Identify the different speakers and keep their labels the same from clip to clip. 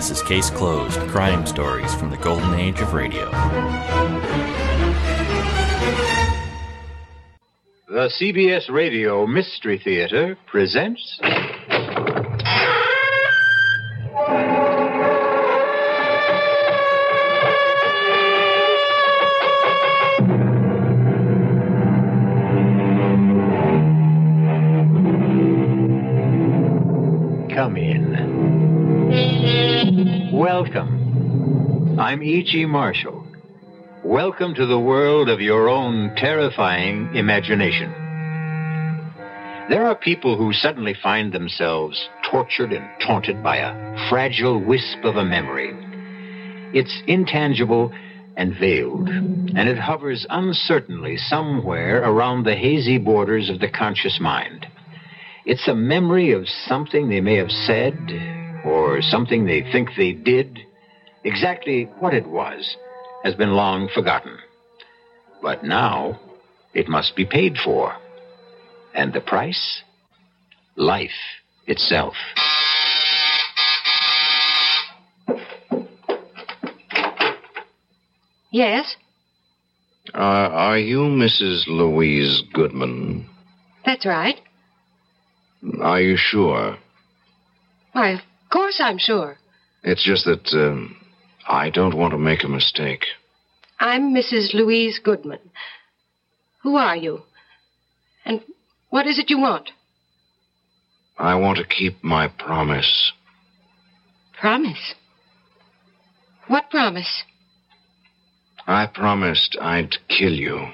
Speaker 1: This is Case Closed Crime Stories from the Golden Age of Radio.
Speaker 2: The CBS Radio Mystery Theater presents. I'm E.G. Marshall. Welcome to the world of your own terrifying imagination. There are people who suddenly find themselves tortured and taunted by a fragile wisp of a memory. It's intangible and veiled, and it hovers uncertainly somewhere around the hazy borders of the conscious mind. It's a memory of something they may have said or something they think they did. Exactly what it was has been long forgotten. But now it must be paid for. And the price? Life itself.
Speaker 3: Yes,
Speaker 4: Uh, are you Mrs. Louise Goodman?
Speaker 3: that's right.
Speaker 4: Are you sure?
Speaker 3: Why, of course I'm sure.
Speaker 4: It's just that um, I don't want to make a mistake.
Speaker 3: I'm Mrs. Louise Goodman. Who are you? And what is it you want?
Speaker 4: I want to keep my promise.
Speaker 3: Promise. What promise?
Speaker 4: I promised I'd kill you.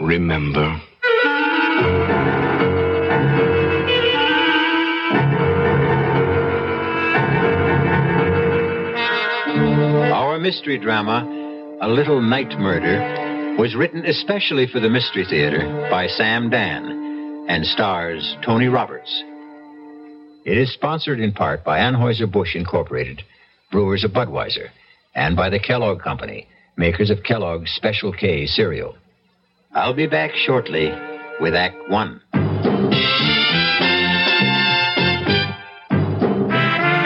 Speaker 4: Remember?
Speaker 2: Mystery drama, A Little Night Murder, was written especially for the Mystery Theater by Sam Dann and stars Tony Roberts. It is sponsored in part by Anheuser-Busch Incorporated, brewers of Budweiser, and by the Kellogg Company, makers of Kellogg's Special K cereal. I'll be back shortly with Act One.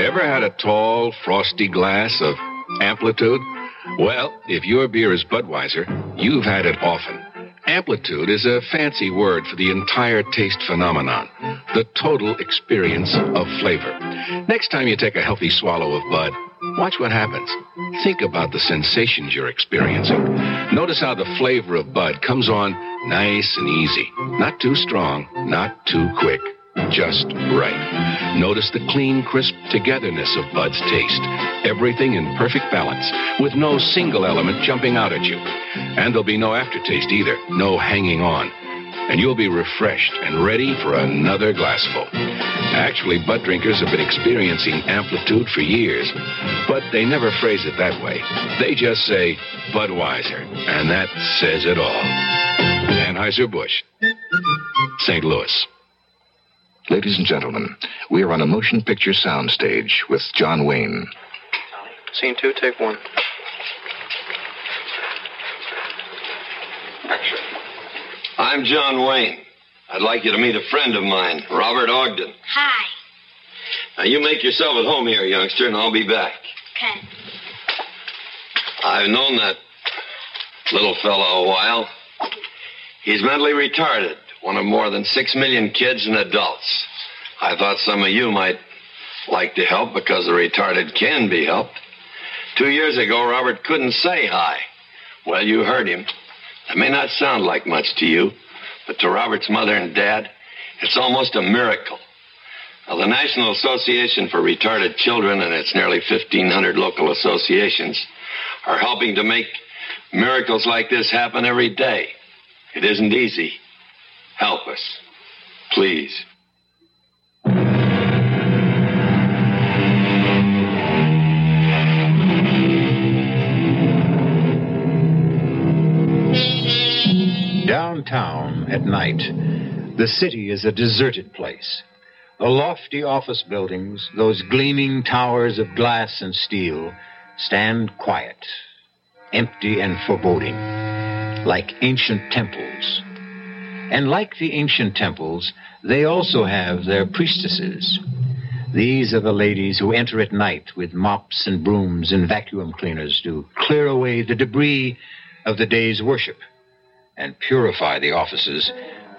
Speaker 5: Ever had a tall, frosty glass of amplitude? Well, if your beer is Budweiser, you've had it often. Amplitude is a fancy word for the entire taste phenomenon, the total experience of flavor. Next time you take a healthy swallow of Bud, watch what happens. Think about the sensations you're experiencing. Notice how the flavor of Bud comes on nice and easy. Not too strong, not too quick just right. Notice the clean, crisp togetherness of Bud's taste. Everything in perfect balance, with no single element jumping out at you. And there'll be no aftertaste either, no hanging on. And you'll be refreshed and ready for another glassful. Actually, Bud drinkers have been experiencing amplitude for years, but they never phrase it that way. They just say Budweiser, and that says it all. Anheuser-Busch, St. Louis.
Speaker 6: Ladies and gentlemen, we are on a motion picture soundstage with John Wayne.
Speaker 7: Scene two, take one.
Speaker 8: I'm John Wayne. I'd like you to meet a friend of mine, Robert Ogden.
Speaker 9: Hi.
Speaker 8: Now, you make yourself at home here, youngster, and I'll be back.
Speaker 9: Okay.
Speaker 8: I've known that little fellow a while. He's mentally retarded, one of more than six million kids and adults. I thought some of you might like to help because the retarded can be helped. Two years ago, Robert couldn't say hi. Well, you heard him. That may not sound like much to you, but to Robert's mother and dad, it's almost a miracle. Now, the National Association for Retarded Children and its nearly 1,500 local associations are helping to make miracles like this happen every day. It isn't easy. Help us. Please.
Speaker 2: Downtown at night, the city is a deserted place. The lofty office buildings, those gleaming towers of glass and steel, stand quiet, empty and foreboding, like ancient temples. And like the ancient temples, they also have their priestesses. These are the ladies who enter at night with mops and brooms and vacuum cleaners to clear away the debris of the day's worship and purify the offices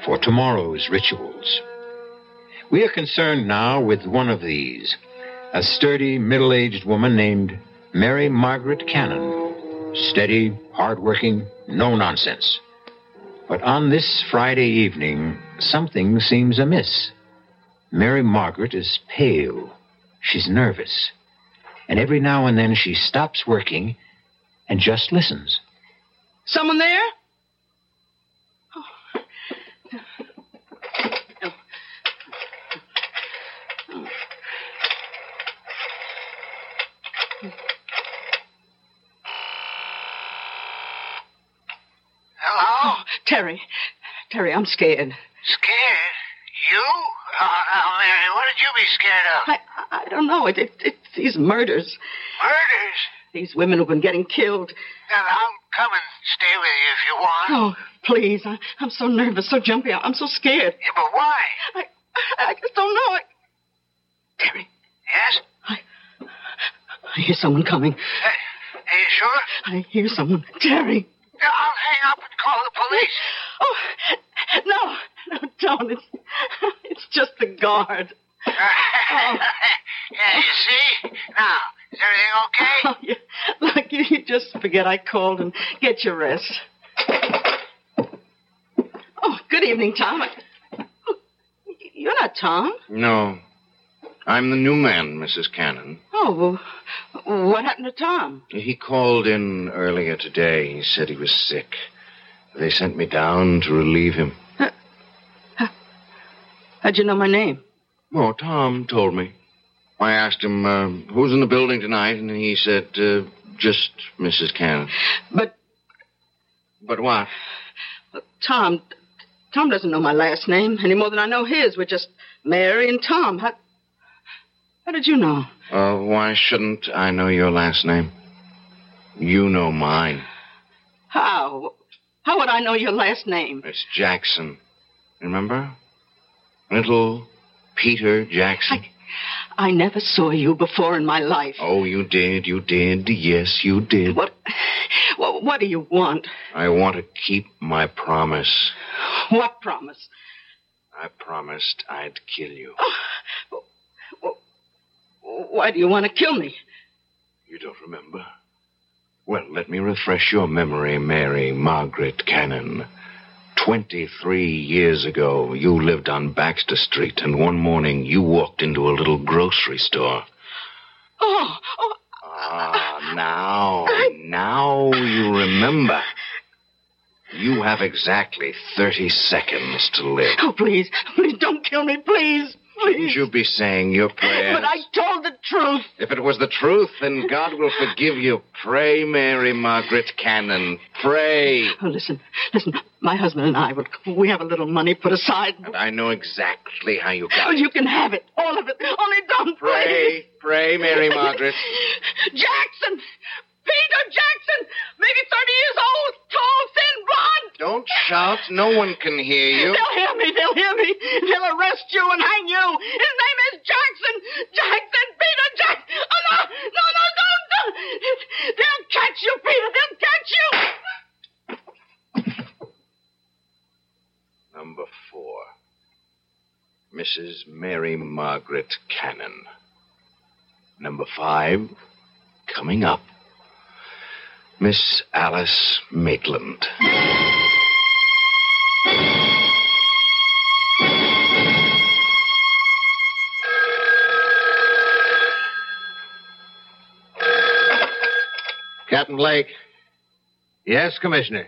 Speaker 2: for tomorrow's rituals. We are concerned now with one of these, a sturdy, middle aged woman named Mary Margaret Cannon. Steady, hardworking, no nonsense. But on this Friday evening, something seems amiss. Mary Margaret is pale. She's nervous. And every now and then she stops working and just listens.
Speaker 10: Someone there? Terry. Terry, I'm scared.
Speaker 11: Scared? You? Oh, now, Mary, what would you be scared of?
Speaker 10: I, I don't know. It, it, it's these murders.
Speaker 11: Murders?
Speaker 10: These women who've been getting killed.
Speaker 11: Then I'll come and stay with you if you want.
Speaker 10: Oh, please. I, I'm so nervous, so jumpy. I'm so scared.
Speaker 11: Yeah, but why?
Speaker 10: I, I just don't know. I... Terry,
Speaker 11: Yes?
Speaker 10: I hear someone coming.
Speaker 11: Uh, are you sure?
Speaker 10: I hear someone. Terry.
Speaker 11: I'll hang up and call the police.
Speaker 10: Oh, no. No, don't. It's, it's just the guard.
Speaker 11: yeah, you see? Now, is everything okay?
Speaker 10: Oh, you, look, you, you just forget I called and get your rest. Oh, good evening, Tom. Oh, You're not Tom.
Speaker 4: No. I'm the new man, Mrs. Cannon.
Speaker 10: Oh, well, what happened to Tom?
Speaker 4: He called in earlier today. He said he was sick. They sent me down to relieve him.
Speaker 10: How'd you know my name?
Speaker 4: Oh, Tom told me. I asked him uh, who's in the building tonight, and he said uh, just Mrs. Cannon.
Speaker 10: But
Speaker 4: But what?
Speaker 10: Tom, Tom doesn't know my last name any more than I know his. We're just Mary and Tom. How, how did you know?
Speaker 4: Uh, why shouldn't I know your last name? You know mine.
Speaker 10: How? How would I know your last name?
Speaker 4: It's Jackson. Remember? Little Peter Jackson.
Speaker 10: I I never saw you before in my life.
Speaker 4: Oh, you did, you did. Yes, you did.
Speaker 10: What? What, what do you want?
Speaker 4: I want to keep my promise.
Speaker 10: What promise?
Speaker 4: I promised I'd kill you.
Speaker 10: Why do you want to kill me?
Speaker 4: You don't remember? Well, let me refresh your memory, Mary Margaret Cannon. Twenty-three years ago, you lived on Baxter Street, and one morning you walked into a little grocery store.
Speaker 10: Oh, oh
Speaker 4: Ah, now, now you remember. You have exactly 30 seconds to live.
Speaker 10: oh, please, please don't kill me, please,
Speaker 4: Shouldn't
Speaker 10: please.
Speaker 4: you be saying your prayers?
Speaker 10: But I told the truth.
Speaker 4: If it was the truth, then God will forgive you. Pray, Mary Margaret Cannon. Pray.
Speaker 10: Oh, listen, listen. My husband and I, will we have a little money put aside.
Speaker 4: And I know exactly how you got
Speaker 10: Oh,
Speaker 4: it.
Speaker 10: you can have it, all of it. Only don't
Speaker 4: pray. Pray, pray, Mary Margaret.
Speaker 10: Jackson, Peter Jackson, maybe thirty years old, tall, thin, blonde.
Speaker 4: Don't shout. No one can hear you.
Speaker 10: They'll hear me. They'll hear me. They'll arrest you and hang you. His name is Jackson. Jackson. Peter Jackson. Oh, no. No, no, don't. don't. They'll catch you, Peter. They'll catch you.
Speaker 4: Number four. Mrs. Mary Margaret Cannon. Number five, coming up. Miss Alice Maitland.
Speaker 12: Captain Blake. Yes, Commissioner.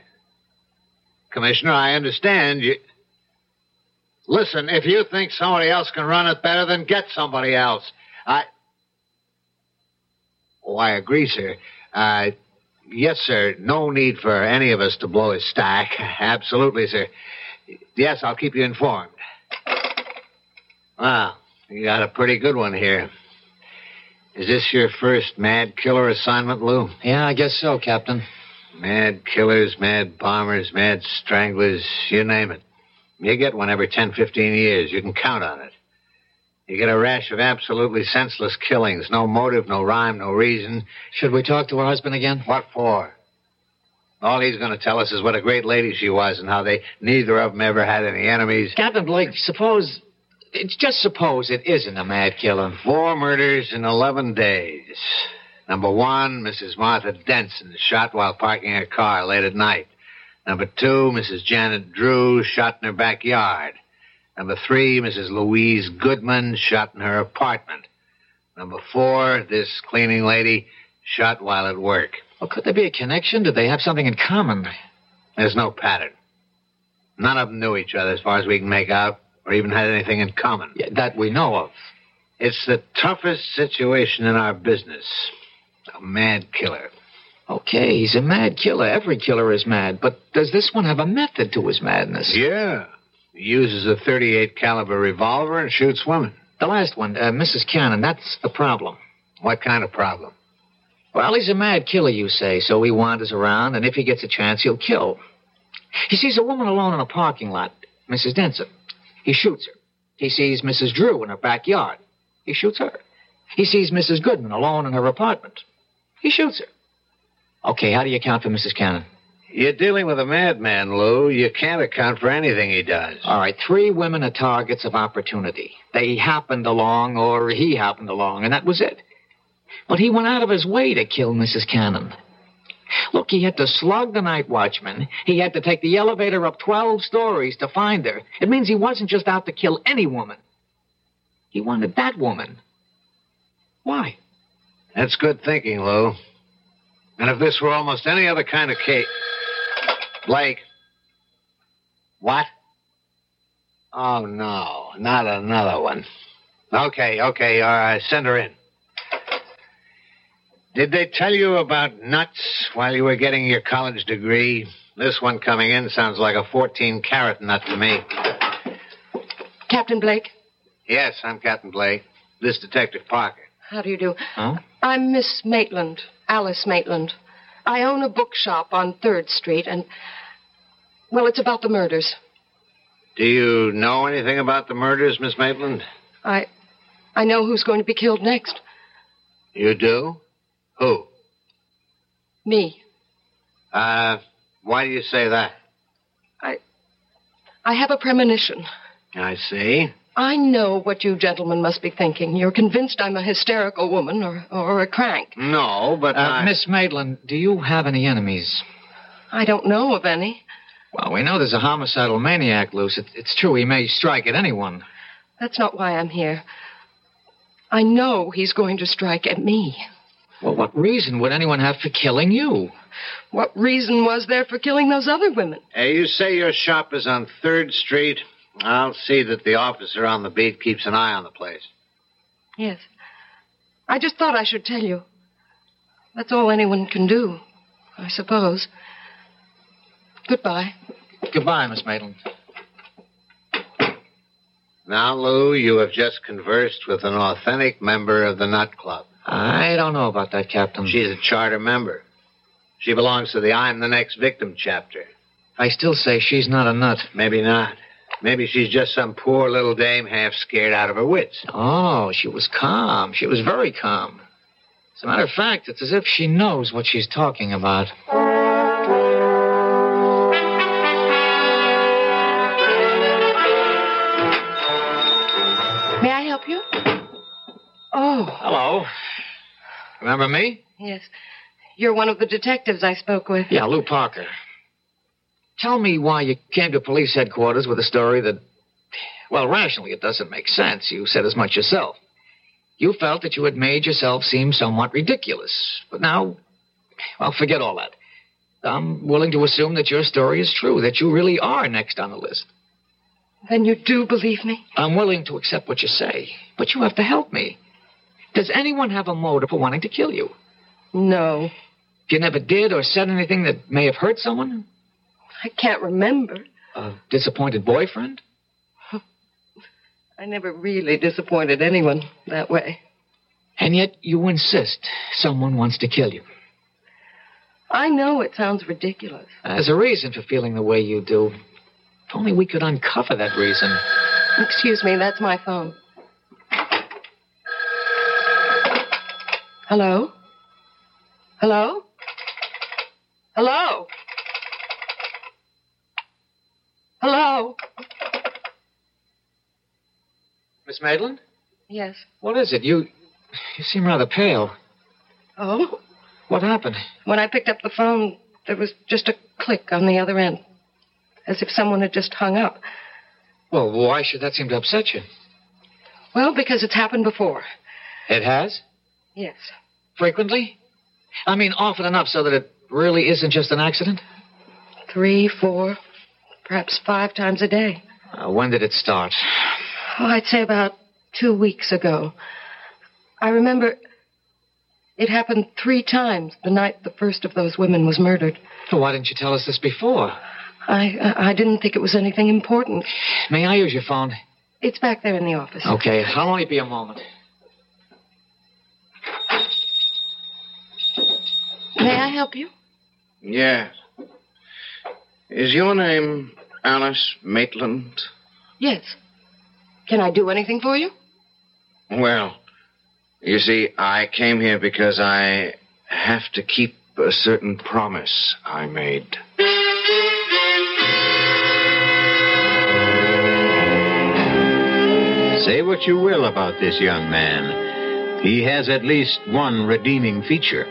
Speaker 12: Commissioner, I understand you. Listen, if you think somebody else can run it better, then get somebody else. I. Oh, I agree, sir. Uh, yes, sir. No need for any of us to blow his stack. Absolutely, sir. Yes, I'll keep you informed. Wow, you got a pretty good one here. Is this your first mad killer assignment, Lou?
Speaker 13: Yeah, I guess so, Captain.
Speaker 12: Mad killers, mad bombers, mad stranglers, you name it. You get one every 10, 15 years. You can count on it. You get a rash of absolutely senseless killings. No motive, no rhyme, no reason.
Speaker 13: Should we talk to her husband again?
Speaker 12: What for? All he's going to tell us is what a great lady she was and how they neither of them ever had any enemies.
Speaker 13: Captain Blake, suppose. It's just suppose it isn't a mad killer.
Speaker 12: Four murders in 11 days. Number one, Mrs. Martha Denson, shot while parking her car late at night. Number two, Mrs. Janet Drew, shot in her backyard. Number three, Mrs. Louise Goodman, shot in her apartment. Number four, this cleaning lady, shot while at work.
Speaker 13: Well, could there be a connection? Did they have something in common?
Speaker 12: There's no pattern. None of them knew each other, as far as we can make out, or even had anything in common.
Speaker 13: Yeah, that we know of.
Speaker 12: It's the toughest situation in our business. A mad killer.
Speaker 13: Okay, he's a mad killer. Every killer is mad. But does this one have a method to his madness?
Speaker 12: Yeah. Uses a 38 caliber revolver and shoots women.
Speaker 13: The last one, uh, Mrs. Cannon, that's the problem.
Speaker 12: What kind of problem?
Speaker 13: Well, he's a mad killer, you say, so he wanders around, and if he gets a chance, he'll kill. He sees a woman alone in a parking lot, Mrs. Denson. He shoots her. He sees Mrs. Drew in her backyard. He shoots her. He sees Mrs. Goodman alone in her apartment. He shoots her. Okay, how do you account for Mrs. Cannon?
Speaker 12: You're dealing with a madman, Lou. You can't account for anything he does.
Speaker 13: All right, three women are targets of opportunity. They happened along, or he happened along, and that was it. But he went out of his way to kill Mrs. Cannon. Look, he had to slug the night watchman. He had to take the elevator up 12 stories to find her. It means he wasn't just out to kill any woman. He wanted that woman. Why?
Speaker 12: That's good thinking, Lou. And if this were almost any other kind of case. Blake. What? Oh, no. Not another one. Okay, okay. All right. Send her in. Did they tell you about nuts while you were getting your college degree? This one coming in sounds like a 14 carat nut to me.
Speaker 3: Captain Blake,
Speaker 12: Yes, I'm Captain Blake. This Detective Parker.
Speaker 3: how do you do?
Speaker 13: Huh?
Speaker 3: I'm Miss Maitland, Alice Maitland. I own a bookshop on 3rd Street, and. Well, it's about the murders.
Speaker 12: Do you know anything about the murders, Miss Maitland?
Speaker 3: I. I know who's going to be killed next.
Speaker 12: You do? Who?
Speaker 3: Me.
Speaker 12: Uh, why do you say that?
Speaker 3: I I have a premonition.
Speaker 12: I see.
Speaker 3: I know what you gentlemen must be thinking. You're convinced I'm a hysterical woman or, or a crank.
Speaker 12: No, but
Speaker 13: Uh,
Speaker 12: I...
Speaker 13: Miss Maitland, do you have any enemies?
Speaker 3: I don't know of any.
Speaker 13: Well, we know there's a homicidal maniac loose. It, it's true he may strike at anyone.
Speaker 3: That's not why I'm here. I know he's going to strike at me.
Speaker 13: Well, what reason would anyone have for killing you?
Speaker 3: What reason was there for killing those other women?
Speaker 12: Hey, you say your shop is on 3rd Street? I'll see that the officer on the beat keeps an eye on the place.
Speaker 3: Yes. I just thought I should tell you. That's all anyone can do, I suppose. Goodbye.
Speaker 13: Goodbye, Miss Maitland.
Speaker 12: Now, Lou, you have just conversed with an authentic member of the Nut Club.
Speaker 13: I don't know about that, Captain.
Speaker 12: She's a charter member. She belongs to the I'm the Next Victim chapter.
Speaker 13: I still say she's not a nut.
Speaker 12: Maybe not. Maybe she's just some poor little dame half scared out of her wits.
Speaker 13: Oh, she was calm. She was very calm. As a matter of fact, it's as if she knows what she's talking about.
Speaker 3: May I help you? Oh,
Speaker 13: Hello. Remember me?
Speaker 3: yes. You're one of the detectives I spoke with.
Speaker 13: Yeah, Lou Parker. Tell me why you came to police headquarters with a story that, well, rationally, it doesn't make sense. You said as much yourself. You felt that you had made yourself seem somewhat ridiculous. But now, well, forget all that. I'm willing to assume that your story is true, that you really are next on the list.
Speaker 3: Then you do believe me?
Speaker 13: I'm willing to accept what you say, but you have to help me. Does anyone have a motive for wanting to kill you?
Speaker 3: No.
Speaker 13: You never did or said anything that may have hurt someone?
Speaker 3: I can't remember.
Speaker 13: A disappointed boyfriend?
Speaker 3: I never really disappointed anyone that way.
Speaker 13: And yet you insist someone wants to kill you.
Speaker 3: I know it sounds ridiculous.
Speaker 13: There's a reason for feeling the way you do. If only we could uncover that reason.
Speaker 3: Excuse me, that's my phone. Hello? Hello? Hello? Hello?
Speaker 13: Miss Maitland?
Speaker 3: Yes.
Speaker 13: What is it? You you seem rather pale.
Speaker 3: Oh?
Speaker 13: What happened?
Speaker 3: When I picked up the phone, there was just a click on the other end. As if someone had just hung up.
Speaker 13: Well, why should that seem to upset you?
Speaker 3: Well, because it's happened before.
Speaker 13: It has?
Speaker 3: Yes.
Speaker 13: Frequently? I mean, often enough so that it really isn't just an accident?
Speaker 3: Three, four, perhaps five times a day.
Speaker 13: Uh, when did it start?
Speaker 3: Oh, I'd say about two weeks ago. I remember it happened three times the night the first of those women was murdered.
Speaker 13: Well, why didn't you tell us this before?
Speaker 3: I I didn't think it was anything important.
Speaker 13: May I use your phone?
Speaker 3: It's back there in the office.
Speaker 13: Okay, I'll only be a moment.
Speaker 3: May I help you?
Speaker 4: Yes. Is your name Alice Maitland?
Speaker 3: Yes. Can I do anything for you?
Speaker 4: Well, you see, I came here because I have to keep a certain promise I made.
Speaker 2: Say what you will about this young man. He has at least one redeeming feature.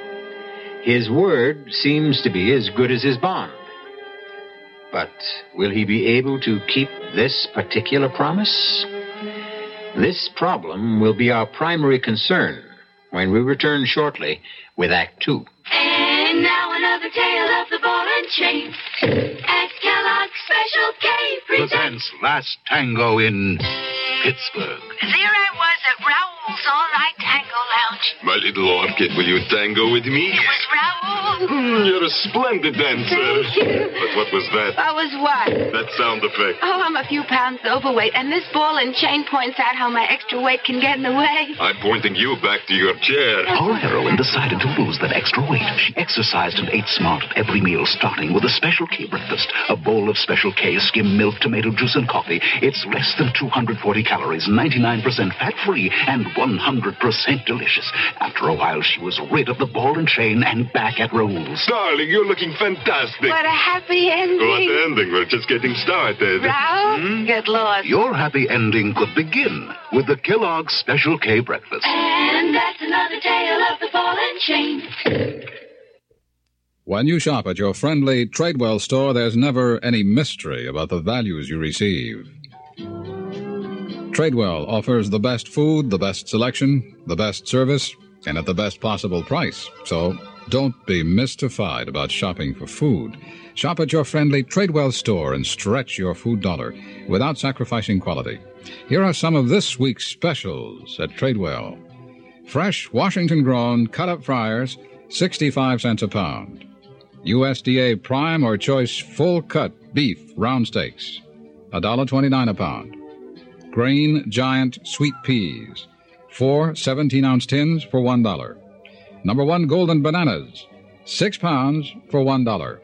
Speaker 2: His word seems to be as good as his bond. But will he be able to keep this particular promise? This problem will be our primary concern when we return shortly with Act Two.
Speaker 9: And now another tale of the ball and chain. As Kellogg's Special K presents.
Speaker 14: presents Last Tango in Pittsburgh.
Speaker 9: There I was at Raoul's All Night Tango Lounge.
Speaker 15: My little orchid, will you tango with me?
Speaker 9: It was Raoul.
Speaker 15: Mm, you're a splendid dancer.
Speaker 9: Thank you.
Speaker 15: But what was that?
Speaker 16: I was what?
Speaker 15: That sound effect.
Speaker 16: Oh, I'm a few pounds overweight, and this ball and chain points out how my extra weight can get in the way.
Speaker 15: I'm pointing you back to your chair.
Speaker 14: Our heroine decided to lose that extra weight. She exercised and ate smart at every meal, starting with a Special K breakfast. A bowl of Special K, skim milk, tomato juice, and coffee. It's less than 240 calories, 99% fat-free, and 100% delicious. After a while, she was rid of the ball and chain and back at Raoul's.
Speaker 15: Darling, you're looking fantastic.
Speaker 16: What a happy ending.
Speaker 15: What ending? We're just getting started.
Speaker 16: Raoul, get lost.
Speaker 14: Your happy ending could begin with the Kellogg's Special K breakfast.
Speaker 9: And that's another tale of the ball and chain.
Speaker 17: When you shop at your friendly Tradewell store, there's never any mystery about the values you receive. Tradewell offers the best food, the best selection, the best service, and at the best possible price. So don't be mystified about shopping for food. Shop at your friendly Tradewell store and stretch your food dollar without sacrificing quality. Here are some of this week's specials at Tradewell. Fresh Washington grown cut up fryers, 65 cents a pound. USDA prime or choice full cut beef round steaks, $1.29 a pound. Green Giant sweet peas, four 17 ounce tins for $1. Number one golden bananas, six pounds for $1.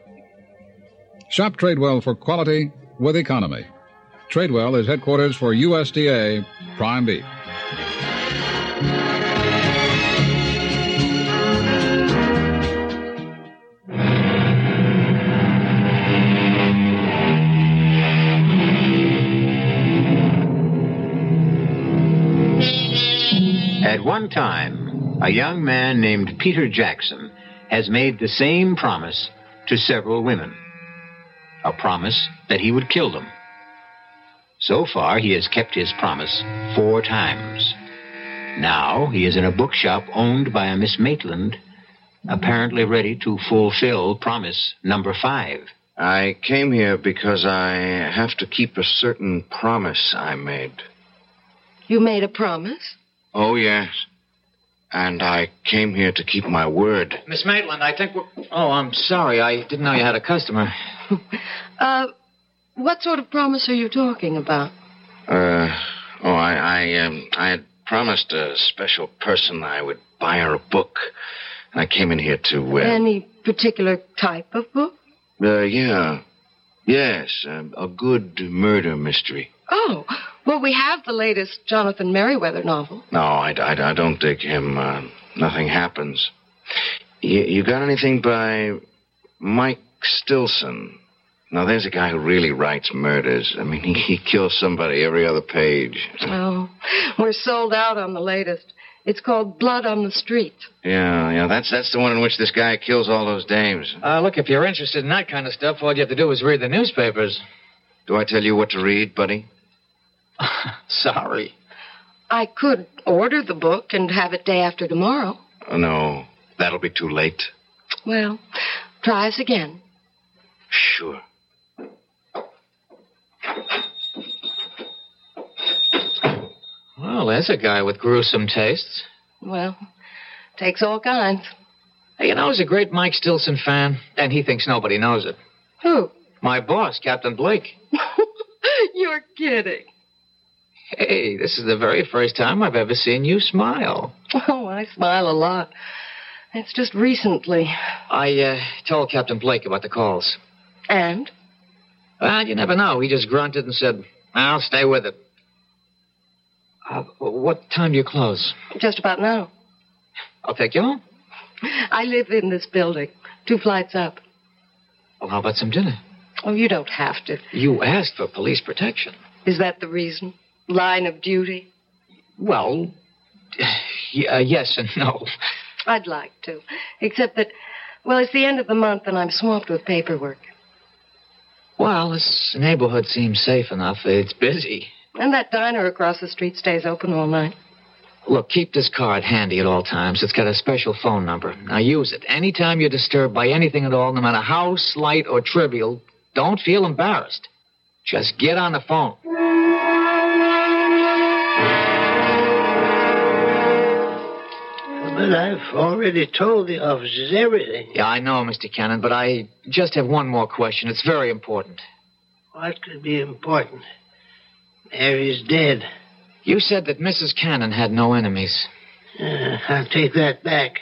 Speaker 17: Shop Tradewell for quality with economy. Tradewell is headquarters for USDA prime beef.
Speaker 2: At one time, a young man named Peter Jackson has made the same promise to several women. A promise that he would kill them. So far, he has kept his promise four times. Now, he is in a bookshop owned by a Miss Maitland, apparently ready to fulfill promise number five.
Speaker 4: I came here because I have to keep a certain promise I made.
Speaker 3: You made a promise?
Speaker 4: Oh, yes. And I came here to keep my word.
Speaker 13: Miss Maitland, I think we're. Oh, I'm sorry. I didn't know you had a customer.
Speaker 3: Uh, what sort of promise are you talking about?
Speaker 4: Uh, oh, I, I, um, I had promised a special person I would buy her a book. And I came in here to, uh,
Speaker 3: Any particular type of book?
Speaker 4: uh yeah. Yes, um, a good murder mystery.
Speaker 3: Oh, well, we have the latest Jonathan Merriweather novel.
Speaker 4: No, I, I, I don't dig him. Uh, nothing happens. You, you got anything by Mike Stilson? Now, there's a guy who really writes murders. I mean, he, he kills somebody every other page.
Speaker 3: Oh, we're sold out on the latest. It's called Blood on the Street.
Speaker 4: Yeah, yeah, that's that's the one in which this guy kills all those dames.
Speaker 13: Uh, look, if you're interested in that kind of stuff, all you have to do is read the newspapers.
Speaker 4: Do I tell you what to read, buddy?
Speaker 13: Sorry.
Speaker 3: I could order the book and have it day after tomorrow.
Speaker 4: Oh, no, that'll be too late.
Speaker 3: Well, try us again.
Speaker 4: Sure.
Speaker 13: Well, there's a guy with gruesome tastes.
Speaker 3: Well, takes all kinds.
Speaker 13: Hey, you know, he's a great Mike Stilson fan, and he thinks nobody knows it.
Speaker 3: Who?
Speaker 13: My boss, Captain Blake.
Speaker 3: You're kidding.
Speaker 13: Hey, this is the very first time I've ever seen you smile.
Speaker 3: Oh, I smile a lot. It's just recently.
Speaker 13: I uh, told Captain Blake about the calls.
Speaker 3: And?
Speaker 13: Well, you never know. He just grunted and said, I'll stay with it. Uh, what time do you close?
Speaker 3: Just about now.
Speaker 13: I'll take you home.
Speaker 3: I live in this building, two flights up.
Speaker 13: Well, how about some dinner?
Speaker 3: Oh, you don't have to.
Speaker 13: You asked for police protection.
Speaker 3: Is that the reason? Line of duty?
Speaker 13: Well, uh, yes and no.
Speaker 3: I'd like to. Except that, well, it's the end of the month and I'm swamped with paperwork.
Speaker 13: Well, this neighborhood seems safe enough. It's busy.
Speaker 3: And that diner across the street stays open all night.
Speaker 13: Look, keep this card handy at all times. It's got a special phone number. Now use it. Anytime you're disturbed by anything at all, no matter how slight or trivial, don't feel embarrassed. Just get on the phone.
Speaker 18: But I've already told the officers everything.
Speaker 13: Yeah, I know, Mr. Cannon, but I just have one more question. It's very important.
Speaker 18: What could be important? Mary's dead.
Speaker 13: You said that Mrs. Cannon had no enemies.
Speaker 18: Uh, I'll take that back.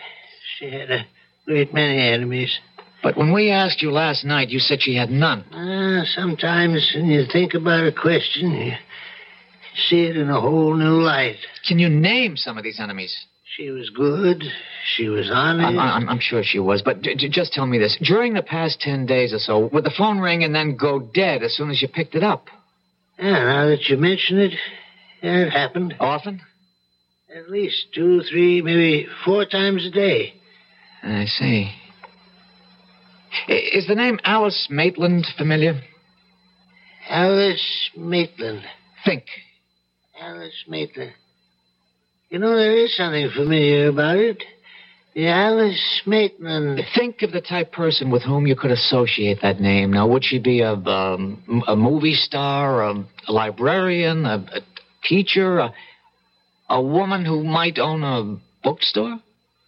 Speaker 18: She had a great many enemies.
Speaker 13: But when we asked you last night, you said she had none.
Speaker 18: Uh, sometimes when you think about a question, you see it in a whole new light.
Speaker 13: Can you name some of these enemies?
Speaker 18: She was good. She was honest.
Speaker 13: I'm, I'm, I'm sure she was, but just tell me this. During the past ten days or so, would the phone ring and then go dead as soon as you picked it up?
Speaker 18: Yeah, now that you mention it, yeah, it happened.
Speaker 13: Often?
Speaker 18: At least two, three, maybe four times a day.
Speaker 13: I see. I- Is the name Alice Maitland familiar?
Speaker 18: Alice Maitland.
Speaker 13: Think.
Speaker 18: Alice Maitland. You know, there is something familiar about it. The Alice Maitland.
Speaker 13: Think of the type person with whom you could associate that name. Now, would she be a, um, a movie star, a, a librarian, a, a teacher, a, a woman who might own a bookstore?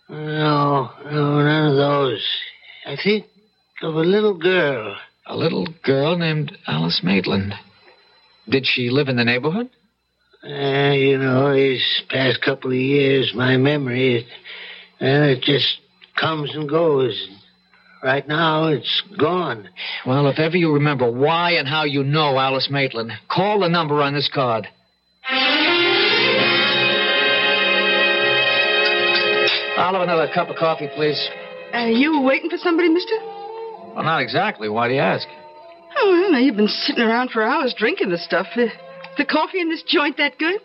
Speaker 18: No, no, none of those. I think of a little girl.
Speaker 13: A little girl named Alice Maitland. Did she live in the neighborhood?
Speaker 18: Uh, you know, these past couple of years, my memory, it, uh, it just comes and goes. Right now, it's gone.
Speaker 13: Well, if ever you remember why and how you know Alice Maitland, call the number on this card. I'll have another cup of coffee, please.
Speaker 10: Uh, you waiting for somebody, mister?
Speaker 13: Well, not exactly. Why do you ask?
Speaker 10: Oh, well, now you've been sitting around for hours drinking this stuff. The coffee in this joint that good?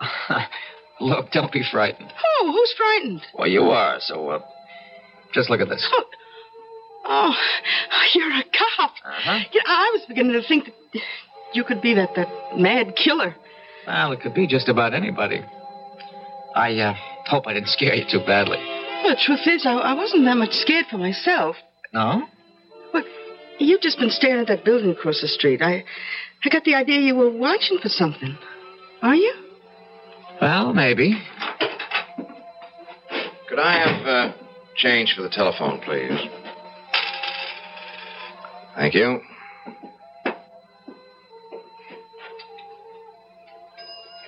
Speaker 13: Look, don't be frightened.
Speaker 10: Oh, who's frightened?
Speaker 13: Well, you are, so, uh, just look at this.
Speaker 10: Oh, you're a cop.
Speaker 13: Uh-huh.
Speaker 10: Yeah, I was beginning to think that you could be that, that mad killer.
Speaker 13: Well, it could be just about anybody. I, uh, hope I didn't scare you too badly.
Speaker 10: Well, the truth is, I, I wasn't that much scared for myself.
Speaker 13: No?
Speaker 10: Well, you've just been staring at that building across the street. I, I got the idea you were watching for something. Are you?
Speaker 13: Well, maybe.
Speaker 4: Could I have uh, change for the telephone, please? Thank you.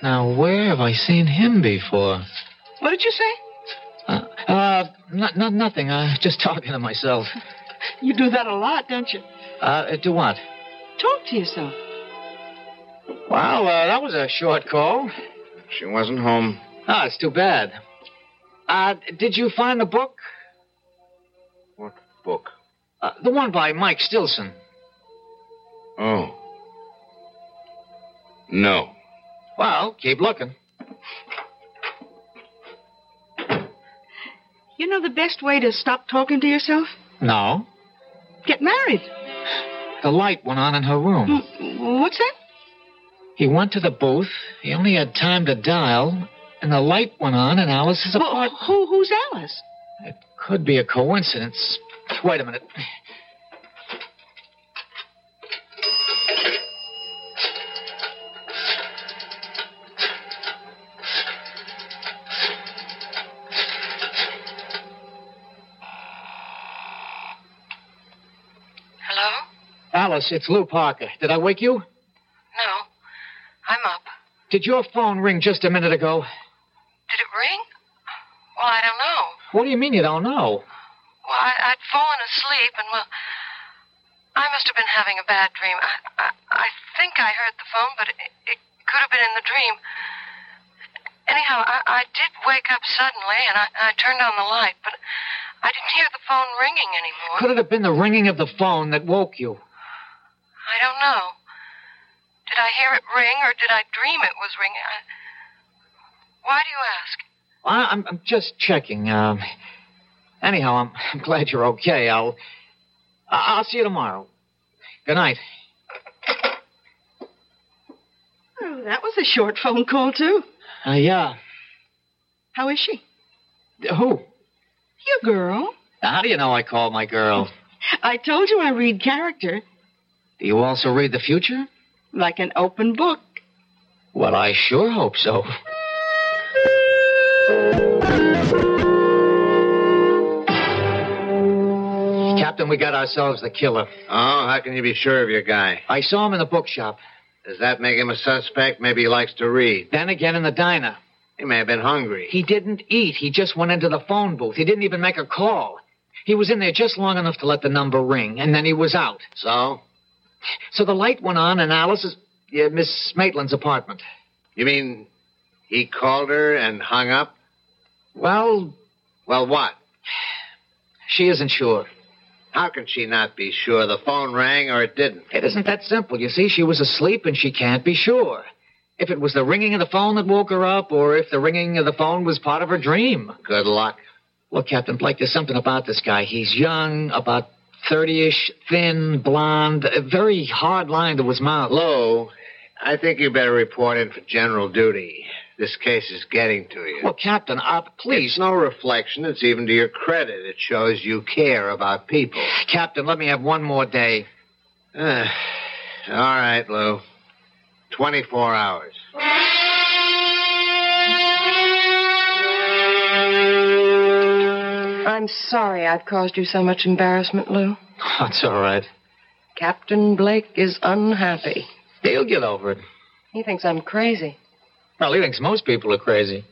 Speaker 13: Now, where have I seen him before?
Speaker 10: What did you say?
Speaker 13: Uh, uh not, not nothing. Uh, just talking to myself.
Speaker 10: You do that a lot, don't you?
Speaker 13: Uh, to what?
Speaker 10: Talk to yourself.
Speaker 13: Well, uh, that was a short call.
Speaker 4: She wasn't home.
Speaker 13: Ah, it's too bad. Uh, did you find the book?
Speaker 4: What book?
Speaker 13: Uh, the one by Mike Stilson.
Speaker 4: Oh. No.
Speaker 13: Well, keep looking.
Speaker 10: You know the best way to stop talking to yourself?
Speaker 13: No.
Speaker 10: Get married.
Speaker 13: The light went on in her room.
Speaker 10: Mm, What's that?
Speaker 13: He went to the booth. He only had time to dial, and the light went on in Alice's
Speaker 10: Well, who, who's Alice?
Speaker 13: It could be a coincidence. Wait a minute.
Speaker 3: Hello?
Speaker 13: Alice, it's Lou Parker. Did I wake you?
Speaker 3: No. I'm up.
Speaker 13: Did your phone ring just a minute ago?
Speaker 3: Did it ring? Well, I don't know.
Speaker 13: What do you mean you don't know?
Speaker 3: Well, I, I'd fallen asleep, and well, I must have been having a bad dream. I, I, I think I heard the phone, but it, it could have been in the dream. Anyhow, I, I did wake up suddenly, and I, I turned on the light, but I didn't hear the phone ringing anymore.
Speaker 13: Could it have been the ringing of the phone that woke you?
Speaker 3: I don't know. Did I hear it ring, or did I dream it was ringing? I... Why do you ask?
Speaker 13: I, I'm, I'm just checking. Um, anyhow, I'm, I'm glad you're okay. I'll, I- I'll see you tomorrow. Good night.
Speaker 10: Oh, that was a short phone call, too.
Speaker 13: Uh, yeah.
Speaker 10: How is she?
Speaker 13: Who?
Speaker 10: Your girl.
Speaker 13: How do you know I called my girl?
Speaker 10: I told you I read character
Speaker 13: Do you also read the future?
Speaker 10: Like an open book.
Speaker 13: Well, I sure hope so. Captain, we got ourselves the killer.
Speaker 12: Oh, how can you be sure of your guy?
Speaker 13: I saw him in the bookshop.
Speaker 12: Does that make him a suspect? Maybe he likes to read.
Speaker 13: Then again in the diner.
Speaker 12: He may have been hungry.
Speaker 13: He didn't eat. He just went into the phone booth. He didn't even make a call. He was in there just long enough to let the number ring, and then he was out.
Speaker 12: So?
Speaker 13: So the light went on in Alice's, yeah, Miss Maitland's apartment.
Speaker 12: You mean he called her and hung up?
Speaker 13: Well,
Speaker 12: Well, what?
Speaker 13: she isn't sure.
Speaker 12: How can she not be sure? The phone rang or it didn't.
Speaker 13: It isn't that simple. You see, she was asleep and she can't be sure. If it was the ringing of the phone that woke her up, or if the ringing of the phone was part of her dream.
Speaker 12: Good luck.
Speaker 13: Look, Captain Blake, there's something about this guy. He's young, about 30 ish, thin, blonde, a very hard line to his mouth.
Speaker 12: Lou, I think you better report in for general duty. This case is getting to you.
Speaker 13: Well, Captain, uh, please.
Speaker 12: It's no reflection. It's even to your credit. It shows you care about people.
Speaker 13: Captain, let me have one more day.
Speaker 12: Uh, all right, Lou. 24 hours.
Speaker 3: I'm sorry I've caused you so much embarrassment, Lou.
Speaker 13: Oh, That's all right.
Speaker 3: Captain Blake is unhappy.
Speaker 13: He'll get over it.
Speaker 3: He thinks I'm crazy.
Speaker 13: Well, he thinks most people are crazy.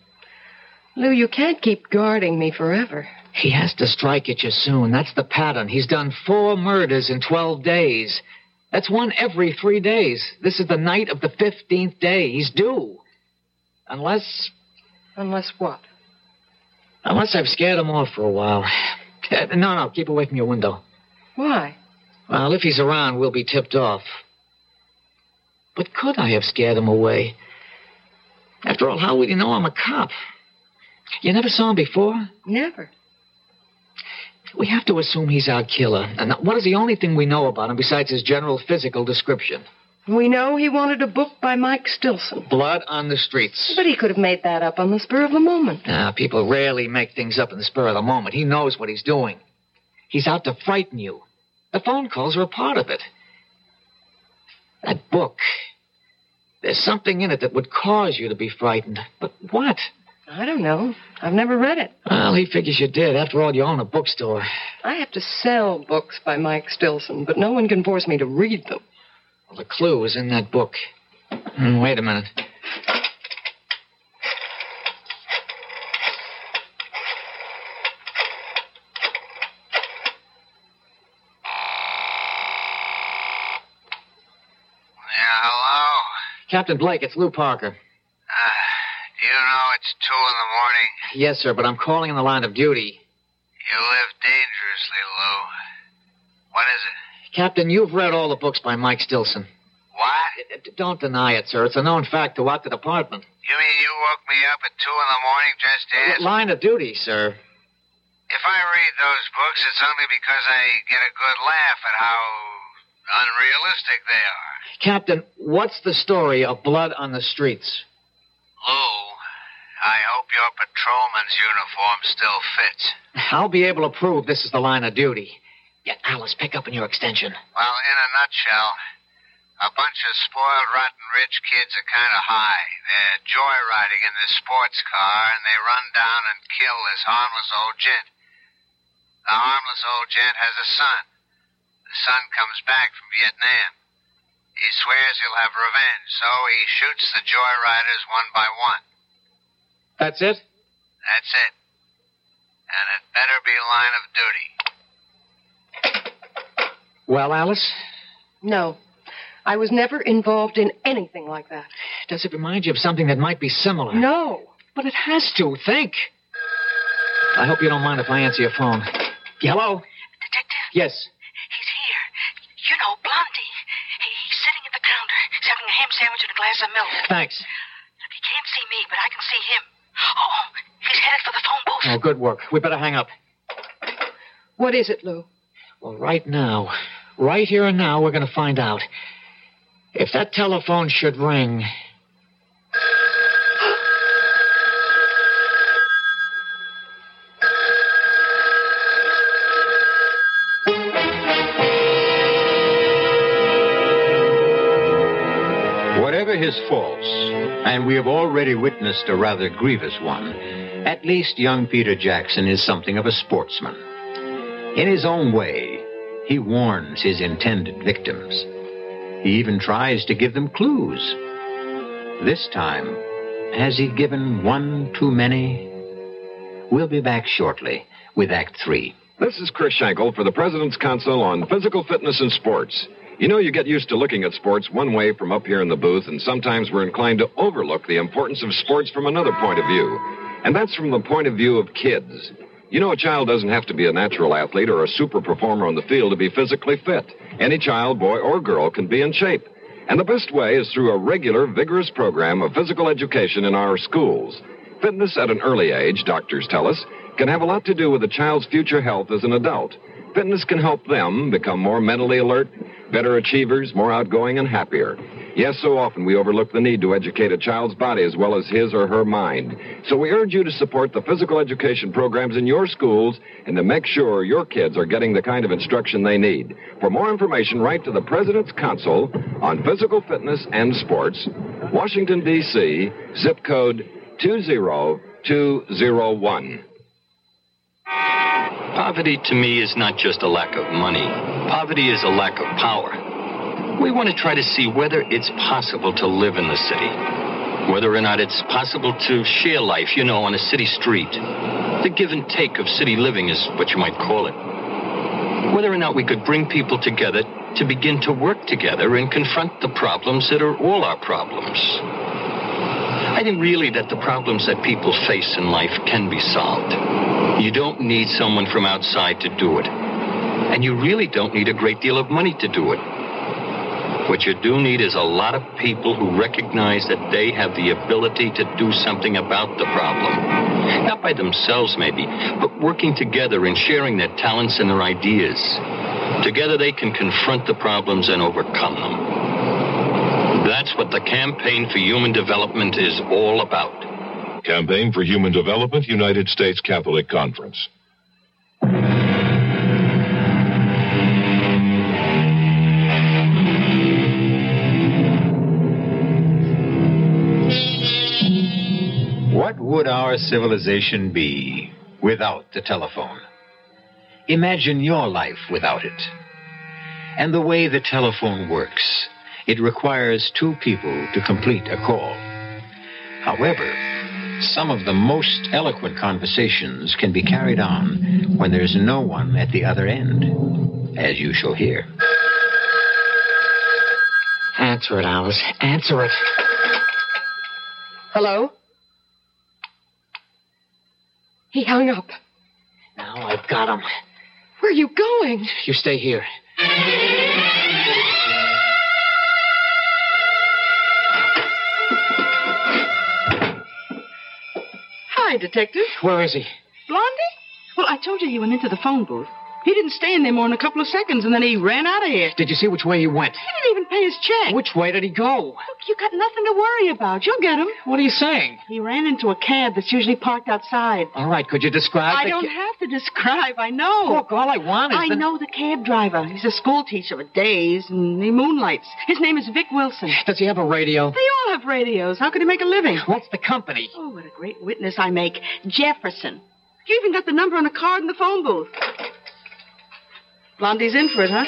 Speaker 3: Lou, you can't keep guarding me forever.
Speaker 13: He has to strike at you soon. That's the pattern. He's done four murders in 12 days. That's one every three days. This is the night of the 15th day. He's due. Unless.
Speaker 3: Unless what?
Speaker 13: Unless I've scared him off for a while. Uh, No, no, keep away from your window.
Speaker 3: Why?
Speaker 13: Well, if he's around, we'll be tipped off. But could I have scared him away? After all, how would he know I'm a cop? You never saw him before?
Speaker 3: Never.
Speaker 13: We have to assume he's our killer. And what is the only thing we know about him besides his general physical description?
Speaker 3: We know he wanted a book by Mike Stilson.
Speaker 13: Blood on the streets.
Speaker 3: But he could have made that up on the spur of the moment.
Speaker 13: Ah, people rarely make things up on the spur of the moment. He knows what he's doing. He's out to frighten you. The phone calls are a part of it. That book. There's something in it that would cause you to be frightened. But what?
Speaker 3: I don't know. I've never read it.
Speaker 13: Well, he figures you did. After all, you own a bookstore.
Speaker 3: I have to sell books by Mike Stilson, but no one can force me to read them.
Speaker 13: Well, the clue is in that book. Hmm, wait a minute.
Speaker 18: Yeah, hello?
Speaker 13: Captain Blake, it's Lou Parker.
Speaker 18: Uh, do you know it's two in the morning?
Speaker 13: Yes, sir, but I'm calling in the line of duty.
Speaker 12: You live dangerously, Lou. What is it?
Speaker 13: Captain, you've read all the books by Mike Stilson.
Speaker 12: What?
Speaker 13: D- Don't deny it, sir. It's a known fact throughout the department.
Speaker 12: You mean you woke me up at two in the morning just to ask?
Speaker 13: Line of duty, sir.
Speaker 12: If I read those books, it's only because I get a good laugh at how unrealistic they are.
Speaker 13: Captain, what's the story of blood on the streets?
Speaker 12: Lou, I hope your patrolman's uniform still fits.
Speaker 13: I'll be able to prove this is the line of duty. Yet, Alice, pick up in your extension.
Speaker 12: Well, in a nutshell, a bunch of spoiled, rotten rich kids are kind of high. They're joyriding in this sports car, and they run down and kill this harmless old gent. The harmless old gent has a son. The son comes back from Vietnam. He swears he'll have revenge, so he shoots the joyriders one by one.
Speaker 13: That's it?
Speaker 12: That's it. And it better be line of duty.
Speaker 13: Well, Alice,
Speaker 3: No. I was never involved in anything like that.
Speaker 13: does it remind you of something that might be similar?
Speaker 3: No.
Speaker 13: But it has to. Think. I hope you don't mind if I answer your phone. Hello?
Speaker 10: Detective,
Speaker 13: Yes.
Speaker 10: he's here. You know, Blondie. He, he's sitting at the counter, he's having a ham sandwich and a glass of milk.
Speaker 13: Thanks.
Speaker 10: Look, he can't see me, but I can see him. Oh, oh, he's headed for the phone booth.
Speaker 13: Oh, good work. We better hang up.
Speaker 3: What is it, Lou?
Speaker 13: Well, right now, right here and now, we're going to find out. If that telephone should ring.
Speaker 2: Whatever his faults, and we have already witnessed a rather grievous one, at least young Peter Jackson is something of a sportsman. In his own way, he warns his intended victims. He even tries to give them clues. This time, has he given one too many? We'll be back shortly with Act Three.
Speaker 19: This is Chris Schenkel for the President's Council on Physical Fitness and Sports. You know, you get used to looking at sports one way from up here in the booth, and sometimes we're inclined to overlook the importance of sports from another point of view. And that's from the point of view of kids. You know, a child doesn't have to be a natural athlete or a super performer on the field to be physically fit. Any child, boy or girl, can be in shape. And the best way is through a regular, vigorous program of physical education in our schools. Fitness at an early age, doctors tell us, can have a lot to do with a child's future health as an adult. Fitness can help them become more mentally alert, better achievers, more outgoing, and happier. Yes, so often we overlook the need to educate a child's body as well as his or her mind. So we urge you to support the physical education programs in your schools and to make sure your kids are getting the kind of instruction they need. For more information, write to the President's Council on Physical Fitness and Sports, Washington, D.C., zip code 20201.
Speaker 20: Poverty to me is not just a lack of money. Poverty is a lack of power. We want to try to see whether it's possible to live in the city. Whether or not it's possible to share life, you know, on a city street. The give and take of city living is what you might call it. Whether or not we could bring people together to begin to work together and confront the problems that are all our problems. I think really that the problems that people face in life can be solved. You don't need someone from outside to do it. And you really don't need a great deal of money to do it. What you do need is a lot of people who recognize that they have the ability to do something about the problem. Not by themselves, maybe, but working together and sharing their talents and their ideas. Together they can confront the problems and overcome them. That's what the Campaign for Human Development is all about.
Speaker 21: Campaign for Human Development, United States Catholic Conference.
Speaker 2: What would our civilization be without the telephone? Imagine your life without it. And the way the telephone works, it requires two people to complete a call. However, some of the most eloquent conversations can be carried on when there's no one at the other end, as you shall hear.
Speaker 13: Answer it, Alice. Answer it.
Speaker 3: Hello? He hung up.
Speaker 13: Now I've got him.
Speaker 3: Where are you going?
Speaker 13: You stay here.
Speaker 10: Hi, Detective.
Speaker 13: Where is he?
Speaker 10: Blondie? Well, I told you he went into the phone booth. He didn't stay in there more than a couple of seconds, and then he ran out of here.
Speaker 13: Did you see which way he went?
Speaker 10: He didn't even pay his check.
Speaker 13: Which way did he go?
Speaker 10: Look, you got nothing to worry about. You'll get him.
Speaker 13: What are you saying?
Speaker 10: He ran into a cab that's usually parked outside.
Speaker 13: All right, could you describe
Speaker 10: I don't
Speaker 13: ca-
Speaker 10: have to describe. I know.
Speaker 13: Look, all I want is
Speaker 10: I
Speaker 13: the-
Speaker 10: know the cab driver. He's a school teacher at days, and he moonlights. His name is Vic Wilson.
Speaker 13: Does he have a radio?
Speaker 10: They all have radios. How could he make a living?
Speaker 13: What's the company?
Speaker 10: Oh, what a great witness I make. Jefferson. You even got the number on a card in the phone booth. Blondie's in for it, huh?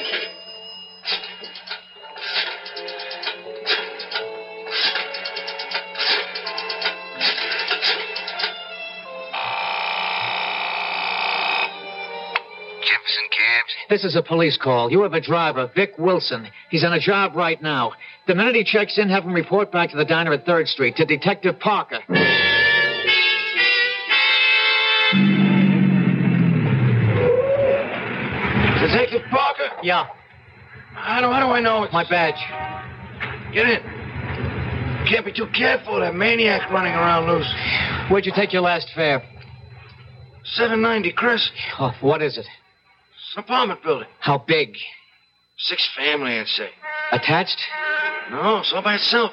Speaker 11: Jefferson Cabs?
Speaker 13: This is a police call. You have a driver, Vic Wilson. He's on a job right now. The minute he checks in, have him report back to the diner at 3rd Street to Detective Parker.
Speaker 22: Detective Parker?
Speaker 13: Yeah.
Speaker 22: How do, how do I know it's...
Speaker 13: My badge.
Speaker 22: Get in. Can't be too careful. That maniac running around loose.
Speaker 13: Where'd you take your last fare?
Speaker 22: 790, Chris.
Speaker 13: Oh, what is it?
Speaker 22: It's an apartment building.
Speaker 13: How big?
Speaker 22: Six family, I'd say.
Speaker 13: Attached?
Speaker 22: No, it's all by itself.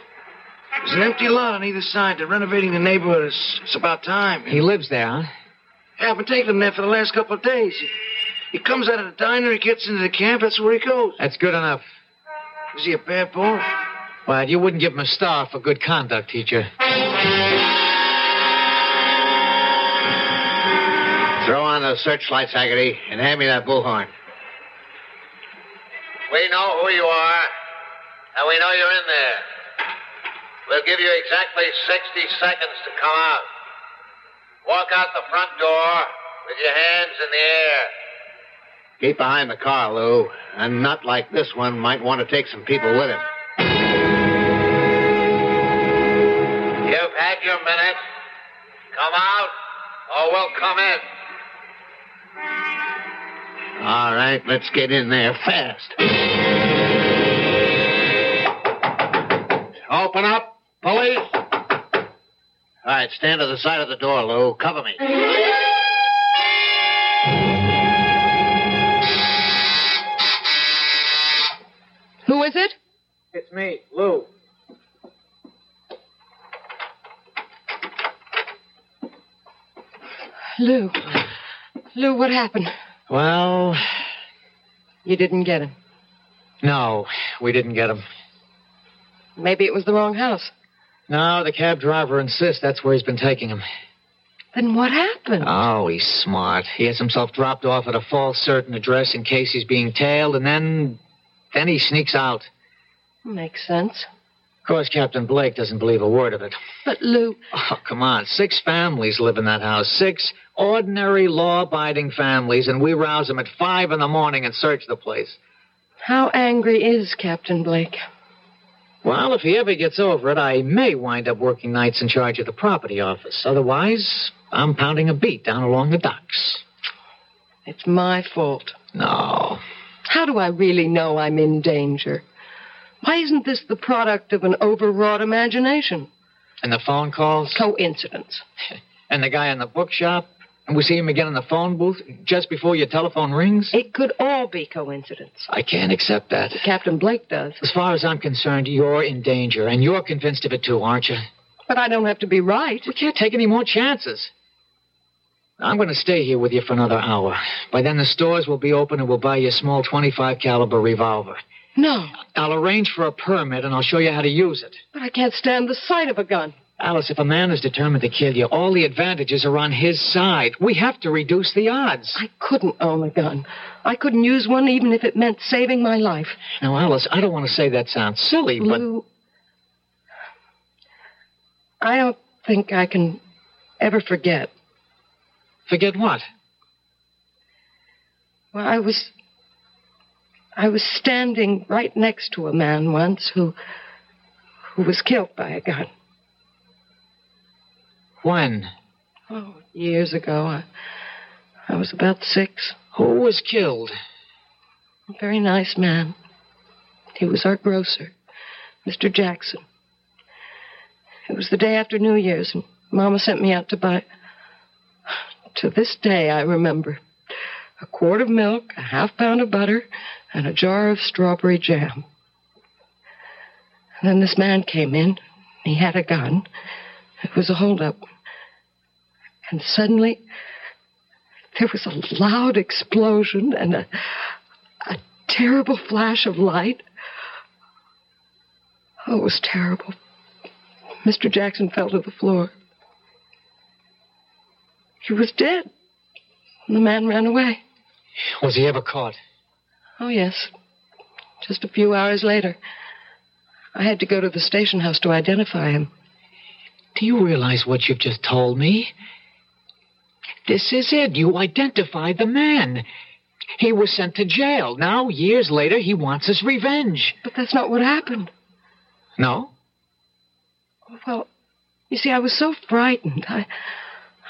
Speaker 22: There's an empty lot on either side. They're renovating the neighborhood. It's, it's about time.
Speaker 13: He lives there, huh?
Speaker 22: Yeah, I've been taking him there for the last couple of days. He, he comes out of the diner, he gets into the camp, that's where he goes.
Speaker 13: That's good enough.
Speaker 22: Is he a bad boy?
Speaker 13: Well, you wouldn't give him a star for good conduct, teacher.
Speaker 12: Throw on those searchlights, Haggerty, and hand me that bullhorn. We know who you are, and we know you're in there. We'll give you exactly 60 seconds to come out. Walk out the front door with your hands in the air. Keep behind the car, Lou. A nut like this one might want to take some people with him. You've had your minute. Come out, or we'll come in. All right, let's get in there fast. Open up, police. All right, stand to the side of the door, Lou. Cover me.
Speaker 3: Who is it?
Speaker 13: It's me, Lou.
Speaker 3: Lou. Lou, what happened?
Speaker 13: Well,
Speaker 3: You didn't get him.
Speaker 13: no, we didn't get him.
Speaker 3: Maybe it was the wrong house.
Speaker 13: No, the cab driver insists that's where he's been taking him.
Speaker 3: Then what happened?
Speaker 13: Oh, he's smart. He has himself dropped off at a false certain address in case he's being tailed, and then. Then he sneaks out.
Speaker 3: Makes sense.
Speaker 13: Of course, Captain Blake doesn't believe a word of it.
Speaker 3: But, Lou,
Speaker 13: Oh, come on. Six families live in that house. Six ordinary, law abiding families, and we rouse them at five in the morning and search the place.
Speaker 3: how angry is Captain Blake?
Speaker 13: Well, if he ever gets over it, I may wind up working nights in charge of the property office. Otherwise, I'm pounding a beat down along the docks.
Speaker 3: It's my fault.
Speaker 13: No.
Speaker 3: How do I really know I'm in danger? Why isn't this the product of an overwrought imagination?
Speaker 13: And the phone calls?
Speaker 3: Coincidence.
Speaker 13: And the guy in the bookshop? And we see him again in the phone booth just before your telephone rings?
Speaker 3: It could all be coincidence.
Speaker 13: I can't accept that.
Speaker 3: Captain Blake does.
Speaker 13: As far as I'm concerned, you're in danger, and you're convinced of it too, aren't you?
Speaker 3: But I don't have to be right.
Speaker 13: We can't take any more chances. I'm going to stay here with you for another hour. By then, the stores will be open, and we'll buy you a small 25 caliber revolver.
Speaker 3: No,
Speaker 13: I'll arrange for a permit, and I'll show you how to use it.
Speaker 3: but I can't stand the sight of a gun.
Speaker 13: Alice, if a man is determined to kill you, all the advantages are on his side. We have to reduce the odds.
Speaker 3: I couldn't own a gun. I couldn't use one even if it meant saving my life.
Speaker 13: Now, Alice, I don't want to say that sounds silly, but
Speaker 3: Lou, I don't think I can ever forget.
Speaker 13: Forget what?
Speaker 3: Well, I was. I was standing right next to a man once who. who was killed by a gun.
Speaker 13: When?
Speaker 3: Oh, years ago. I, I was about six.
Speaker 13: Who was killed?
Speaker 3: A very nice man. He was our grocer, Mr. Jackson. It was the day after New Year's, and Mama sent me out to buy. To this day, I remember a quart of milk, a half pound of butter, and a jar of strawberry jam. And then this man came in. He had a gun. It was a holdup. And suddenly, there was a loud explosion and a, a terrible flash of light. Oh, it was terrible. Mr. Jackson fell to the floor. He was dead. And the man ran away.
Speaker 13: Was he ever caught?
Speaker 3: Oh, yes. Just a few hours later. I had to go to the station house to identify him.
Speaker 13: Do you realize what you've just told me? This is it. You identified the man. He was sent to jail. Now, years later, he wants his revenge.
Speaker 3: But that's not what happened.
Speaker 13: No?
Speaker 3: Well, you see, I was so frightened. I,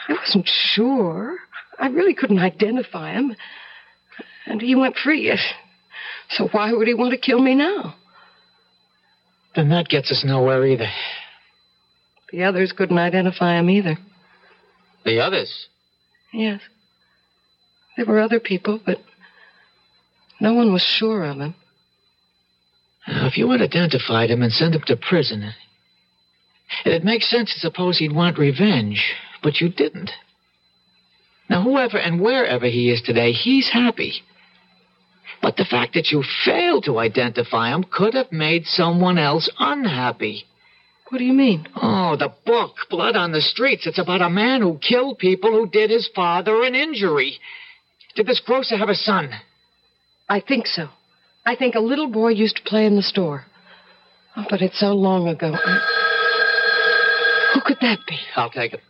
Speaker 3: I wasn't sure. I really couldn't identify him. And he went free. So why would he want to kill me now?
Speaker 13: Then that gets us nowhere either.
Speaker 3: The others couldn't identify him either.
Speaker 13: The others?
Speaker 3: Yes. There were other people, but no one was sure of him.
Speaker 13: Now, if you had identified him and sent him to prison, it'd make sense to suppose he'd want revenge, but you didn't. Now, whoever and wherever he is today, he's happy. But the fact that you failed to identify him could have made someone else unhappy.
Speaker 3: What do you mean?
Speaker 13: Oh, the book, Blood on the Streets. It's about a man who killed people who did his father an injury. Did this grocer have a son?
Speaker 3: I think so. I think a little boy used to play in the store. Oh, but it's so long ago. I... Who could that be?
Speaker 13: I'll take it.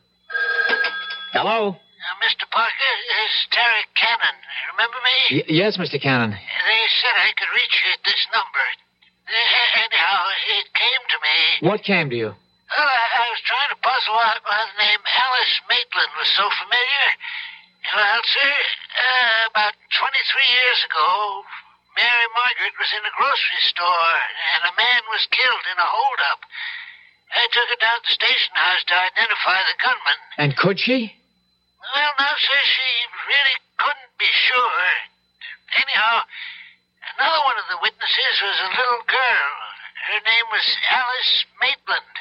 Speaker 13: Hello?
Speaker 11: Uh, Mr. Parker, it's Derek Cannon. Remember me?
Speaker 13: Y- yes, Mr. Cannon.
Speaker 11: They said I could reach you at this number. Uh, Anyhow, it came to me.
Speaker 13: What came to you?
Speaker 11: Well, I, I was trying to puzzle out why the name Alice Maitland was so familiar. Well, sir, uh, about 23 years ago, Mary Margaret was in a grocery store, and a man was killed in a holdup. I took her down to the station house to identify the gunman.
Speaker 13: And could she?
Speaker 11: Well, now, sir, she really couldn't be sure. Anyhow, another one of the witnesses was a little girl. Her name was Alice Maitland.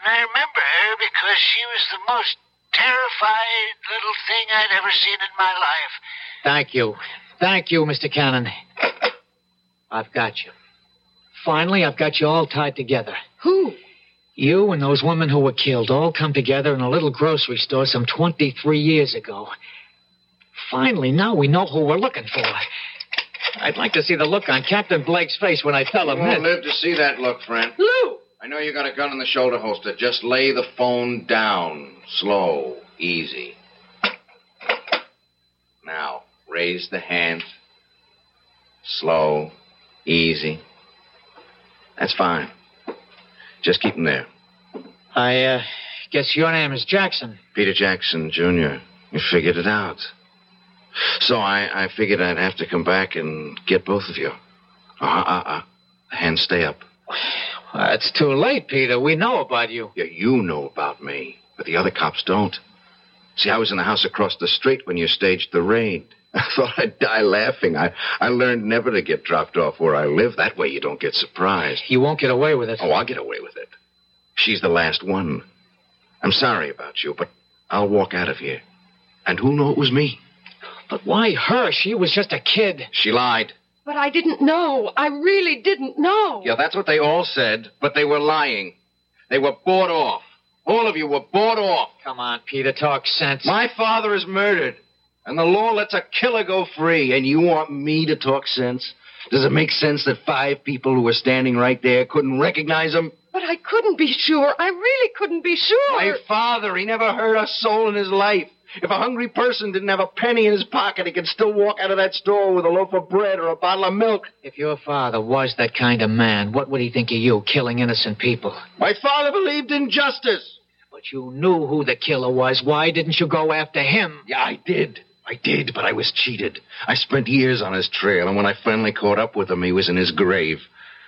Speaker 11: And I remember her because she was the most terrified little thing I'd ever seen in my life.
Speaker 13: Thank you. Thank you, Mr. Cannon. I've got you. Finally, I've got you all tied together.
Speaker 3: Who?
Speaker 13: You and those women who were killed all come together in a little grocery store some 23 years ago. Finally, now we know who we're looking for. I'd like to see the look on Captain Blake's face when I tell him
Speaker 4: You won't
Speaker 13: this.
Speaker 4: live to see that look, friend.
Speaker 3: Lou!
Speaker 4: I know you got a gun in the shoulder holster. Just lay the phone down. Slow. Easy. Now, raise the hand. Slow. Easy. That's fine. Just keep him there.
Speaker 13: I, uh, guess your name is Jackson.
Speaker 4: Peter Jackson, Jr. You figured it out. So I, I figured I'd have to come back and get both of you. Uh, uh, uh. Hands stay up.
Speaker 13: Well, it's too late, Peter. We know about you.
Speaker 4: Yeah, you know about me, but the other cops don't. See, I was in the house across the street when you staged the raid. I thought I'd die laughing. I, I learned never to get dropped off where I live. That way you don't get surprised.
Speaker 13: You won't get away with it.
Speaker 4: Oh, I'll get away with it. She's the last one. I'm sorry about you, but I'll walk out of here. And who'll know it was me?
Speaker 13: But why her? She was just a kid.
Speaker 4: She lied.
Speaker 3: But I didn't know. I really didn't know.
Speaker 4: Yeah, that's what they all said, but they were lying. They were bought off. All of you were bought off.
Speaker 13: Come on, Peter, talk sense.
Speaker 4: My father is murdered, and the law lets a killer go free, and you want me to talk sense? Does it make sense that five people who were standing right there couldn't recognize him?
Speaker 3: But I couldn't be sure. I really couldn't be sure.
Speaker 4: My father, he never hurt a soul in his life. If a hungry person didn't have a penny in his pocket, he could still walk out of that store with a loaf of bread or a bottle of milk.
Speaker 13: If your father was that kind of man, what would he think of you, killing innocent people?
Speaker 4: My father believed in justice.
Speaker 13: But But you knew who the killer was. Why didn't you go after him?
Speaker 4: Yeah, I did. I did, but I was cheated. I spent years on his trail, and when I finally caught up with him, he was in his grave.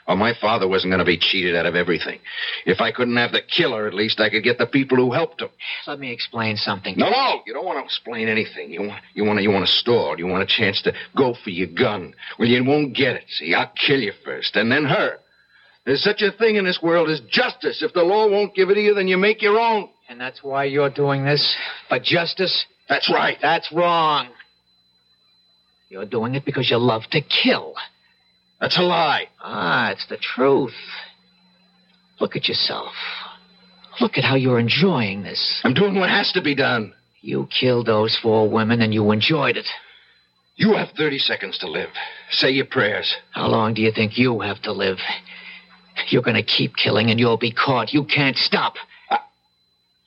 Speaker 4: Well, my father wasn't going to be cheated out of everything. If I couldn't have the killer, at least I could get the people who helped him.
Speaker 13: Let me explain something.
Speaker 4: No, no, you don't want to explain anything. You want, you want, you want to stall. You want a chance to go for your gun. Well, you won't get it. See, I'll kill you first, and then her. There's such a thing in this world as justice. If the law won't give it to you, then you make your own.
Speaker 13: And that's why you're doing this? For justice?
Speaker 4: That's right.
Speaker 13: That's wrong. You're doing it because you love to kill.
Speaker 4: That's a lie.
Speaker 13: Ah, it's the truth. Look at yourself. Look at how you're enjoying this.
Speaker 4: I'm doing what has to be done.
Speaker 13: You killed those four women and you enjoyed it.
Speaker 4: You have 30 seconds to live. Say your prayers.
Speaker 13: How long do you think you have to live? You're going to keep killing and you'll be caught. You can't stop.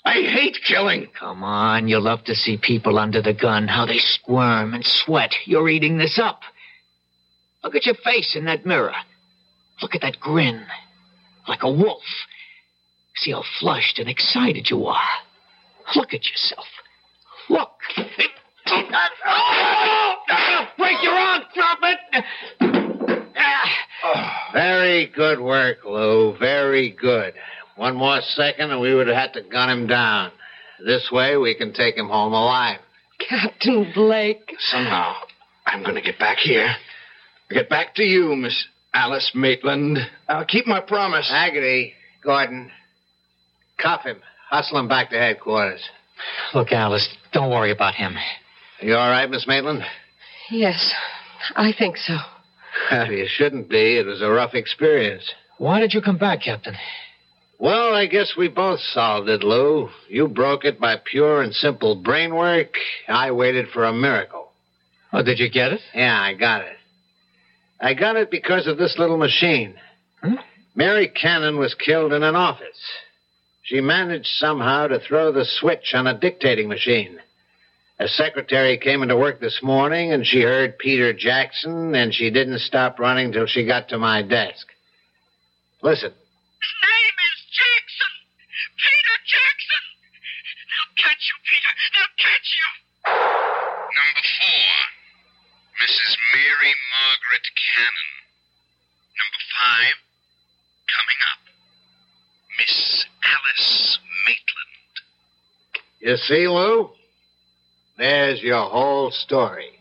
Speaker 4: I hate killing.
Speaker 13: Come on, you love to see people under the gun, how they squirm and sweat. You're eating this up. Look at your face in that mirror. Look at that grin. Like a wolf. See how flushed and excited you are. Look at yourself. Look. Break your arm. Drop it. Ah.
Speaker 12: Very good work, Lou. Very good. One more second and we would have had to gun him down. This way we can take him home alive.
Speaker 3: Captain Blake.
Speaker 4: Somehow, I'm going to get back here. Get back to you, Miss Alice Maitland. I'll keep my promise.
Speaker 12: Haggerty, Gordon, cuff him. Hustle him back to headquarters.
Speaker 13: Look, Alice, don't worry about him.
Speaker 12: You all right, Miss Maitland?
Speaker 3: Yes, I think so.
Speaker 12: Well, you shouldn't be. It was a rough experience.
Speaker 13: Why did you come back, Captain?
Speaker 12: Well, I guess we both solved it, Lou. You broke it by pure and simple brain work. I waited for a miracle.
Speaker 13: Oh, did you get it?
Speaker 12: Yeah, I got it. I got it because of this little machine.
Speaker 13: Hmm?
Speaker 12: Mary Cannon was killed in an office. She managed somehow to throw the switch on a dictating machine. A secretary came into work this morning and she heard Peter Jackson and she didn't stop running till she got to my desk. Listen.
Speaker 16: His name is Jackson. Peter Jackson. They'll catch you, Peter. They'll catch you.
Speaker 11: Number four, Mrs. Mary Margaret Cannon. Number five, coming up, Miss Alice Maitland.
Speaker 12: You see, Lou? There's your whole story.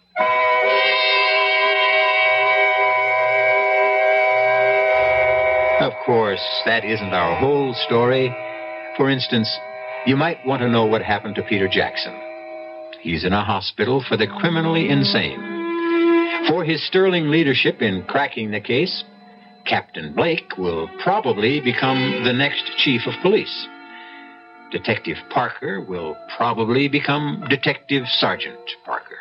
Speaker 2: Of course, that isn't our whole story. For instance, you might want to know what happened to Peter Jackson. He's in a hospital for the criminally insane. For his sterling leadership in cracking the case, Captain Blake will probably become the next chief of police. Detective Parker will probably become Detective Sergeant Parker.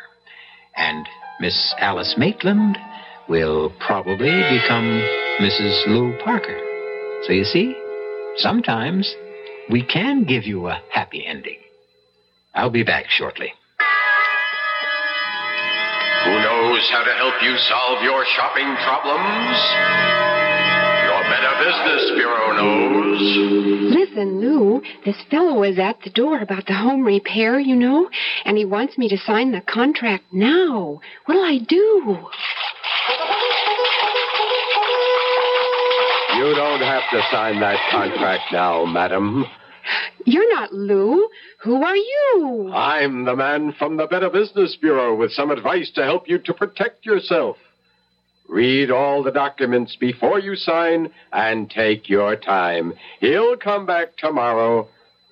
Speaker 2: And Miss Alice Maitland will probably become Mrs. Lou Parker. So you see, sometimes we can give you a happy ending. I'll be back shortly.
Speaker 23: Who knows how to help you solve your shopping problems? Your Better Business Bureau knows.
Speaker 24: Listen, Lou, this fellow is at the door about the home repair, you know, and he wants me to sign the contract now. What'll I do?
Speaker 23: You don't have to sign that contract now, madam.
Speaker 24: You're not Lou. Who are you?
Speaker 23: I'm the man from the Better Business Bureau with some advice to help you to protect yourself. Read all the documents before you sign and take your time. He'll come back tomorrow.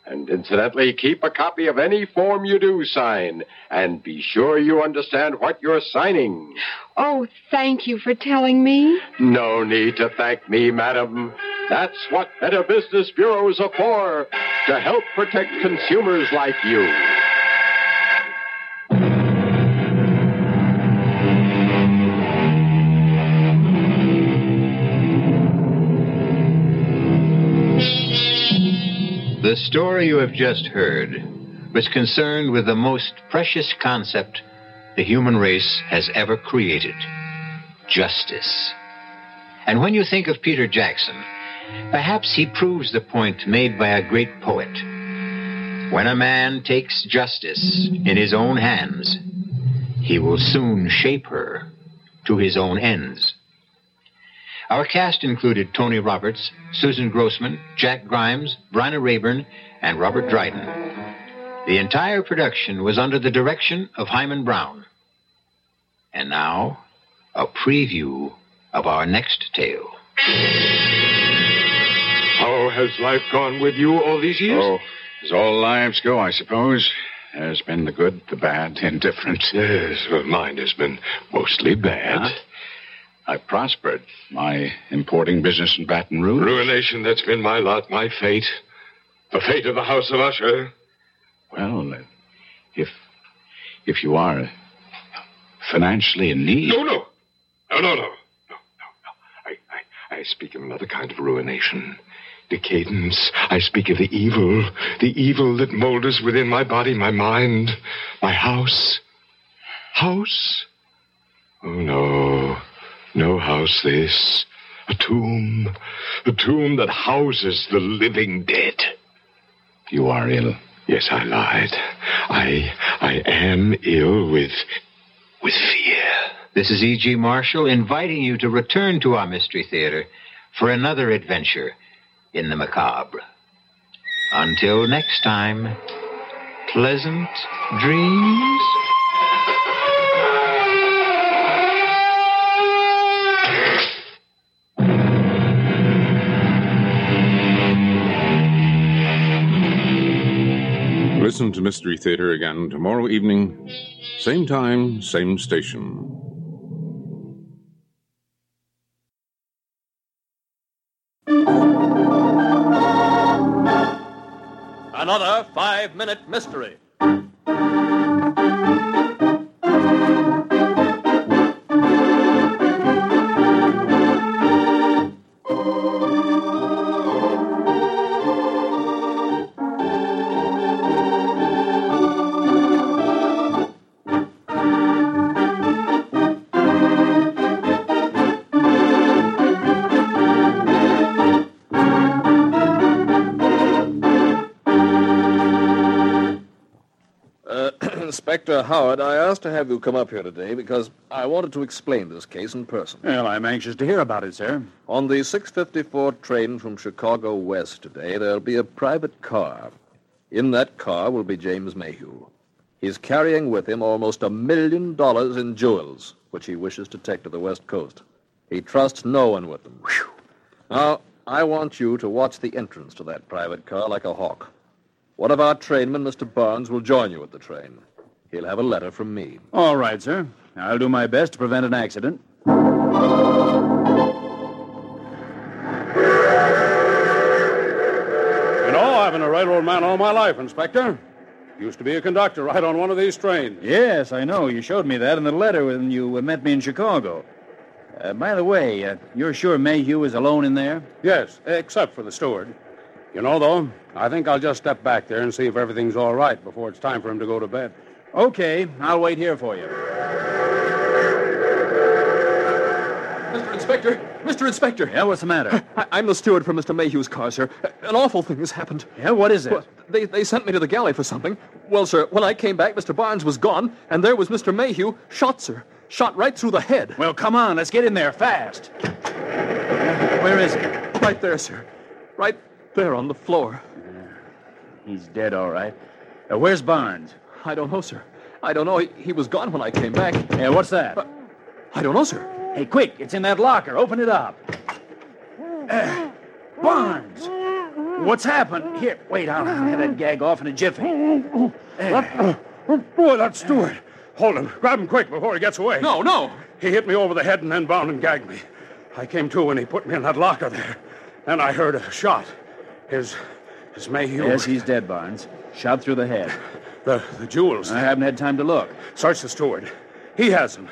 Speaker 23: And incidentally, keep a copy of any form you do sign. And be sure you understand what you're signing.
Speaker 24: Oh, thank you for telling me.
Speaker 23: No need to thank me, madam. That's what Better Business Bureaus are for, to help protect consumers like you.
Speaker 2: The story you have just heard was concerned with the most precious concept the human race has ever created justice. And when you think of Peter Jackson, perhaps he proves the point made by a great poet. When a man takes justice in his own hands, he will soon shape her to his own ends. Our cast included Tony Roberts, Susan Grossman, Jack Grimes, Bryna Raeburn, and Robert Dryden. The entire production was under the direction of Himan Brown. And now, a preview of our next tale.
Speaker 23: How has life gone with you all these years?
Speaker 6: Oh, as all lives go, I suppose. There's been the good, the bad, the indifferent.
Speaker 23: Yes, well, mine has been mostly bad.
Speaker 6: Huh? I've prospered. My importing business in Baton Rouge.
Speaker 23: Ruination, that's been my lot, my fate. The fate of the House of Usher.
Speaker 6: Well, uh, if if you are financially in need.
Speaker 23: No, no. No, no, no. No, no, no. I, I, I speak of another kind of ruination. Decadence. I speak of the evil. The evil that molders within my body, my mind, my house. House? Oh, no. No house, this. A tomb. A tomb that houses the living dead.
Speaker 6: You are ill.
Speaker 23: Yes, I lied. I I am ill with with fear.
Speaker 2: This is E.G. Marshall inviting you to return to our Mystery Theater for another adventure in the macabre. Until next time, pleasant dreams.
Speaker 15: Listen to Mystery Theater again tomorrow evening, same time, same station.
Speaker 25: Another five minute mystery. To have you come up here today because I wanted to explain this case in person.
Speaker 26: Well, I'm anxious to hear about it, sir.
Speaker 25: On the 654 train from Chicago West today, there'll be a private car. In that car will be James Mayhew. He's carrying with him almost a million dollars in jewels, which he wishes to take to the West Coast. He trusts no one with them. Now, I want you to watch the entrance to that private car like a hawk. One of our trainmen, Mr. Barnes, will join you at the train. He'll have a letter from me.
Speaker 26: All right, sir. I'll do my best to prevent an accident.
Speaker 27: You know, I've been a railroad man all my life, Inspector. Used to be a conductor right on one of these trains.
Speaker 26: Yes, I know. You showed me that in the letter when you uh, met me in Chicago. Uh, by the way, uh, you're sure Mayhew is alone in there?
Speaker 27: Yes, except for the steward. You know, though, I think I'll just step back there and see if everything's all right before it's time for him to go to bed.
Speaker 26: Okay, I'll wait here for you.
Speaker 25: Mr. Inspector! Mr. Inspector!
Speaker 26: Yeah, what's the matter?
Speaker 25: I- I'm the steward for Mr. Mayhew's car, sir. An awful thing has happened.
Speaker 26: Yeah, what is it?
Speaker 25: Well, they, they sent me to the galley for something. Well, sir, when I came back, Mr. Barnes was gone, and there was Mr. Mayhew, shot, sir. Shot right through the head.
Speaker 26: Well, come on, let's get in there fast. Where is he?
Speaker 25: Right there, sir. Right there on the floor.
Speaker 26: He's dead, all right. Uh, where's Barnes?
Speaker 25: I don't know, sir. I don't know. He, he was gone when I came back.
Speaker 26: Yeah, what's that?
Speaker 25: I don't know, sir.
Speaker 26: Hey, quick, it's in that locker. Open it up. Uh, Barnes! What's happened? Here, wait, I'll have that gag off in a jiffy.
Speaker 27: That- boy, that's steward. Hold him. Grab him quick before he gets away.
Speaker 25: No, no.
Speaker 27: He hit me over the head and then bound and gagged me. I came to when he put me in that locker there. Then I heard a shot. His. his Mayhew.
Speaker 26: Yes, he's dead, Barnes. Shot through the head.
Speaker 27: The, the jewels.
Speaker 26: I haven't had time to look.
Speaker 27: Search the steward. He has them.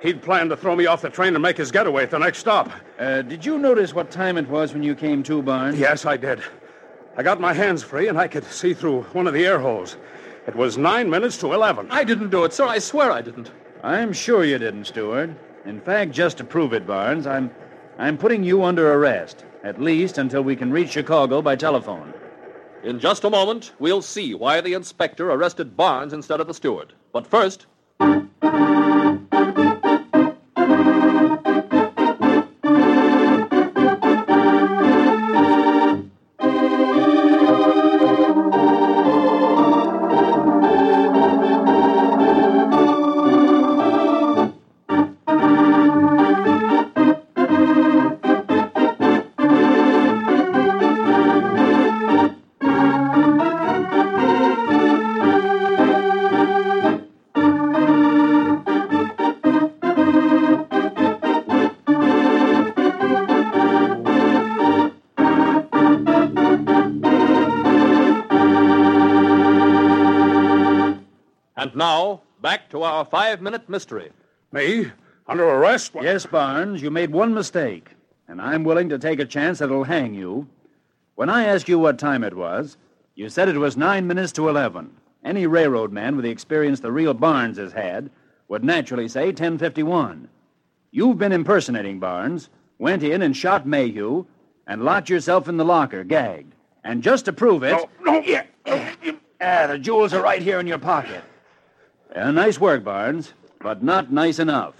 Speaker 27: He'd planned to throw me off the train and make his getaway at the next stop.
Speaker 26: Uh, did you notice what time it was when you came to, Barnes?
Speaker 27: Yes, I did. I got my hands free and I could see through one of the air holes. It was nine minutes to eleven.
Speaker 25: I didn't do it, sir. I swear I didn't.
Speaker 26: I'm sure you didn't, Steward. In fact, just to prove it, Barnes, I'm I'm putting you under arrest, at least until we can reach Chicago by telephone.
Speaker 25: In just a moment, we'll see why the inspector arrested Barnes instead of the steward. But first, now, back to our five minute mystery.
Speaker 27: Me? Under arrest?
Speaker 26: Yes, Barnes, you made one mistake, and I'm willing to take a chance that it'll hang you. When I asked you what time it was, you said it was nine minutes to eleven. Any railroad man with the experience the real Barnes has had would naturally say 1051. You've been impersonating Barnes, went in and shot Mayhew, and locked yourself in the locker, gagged. And just to prove it.
Speaker 27: No, no.
Speaker 26: Yeah. Ah, the jewels are right here in your pocket. Yeah, nice work, Barnes, but not nice enough.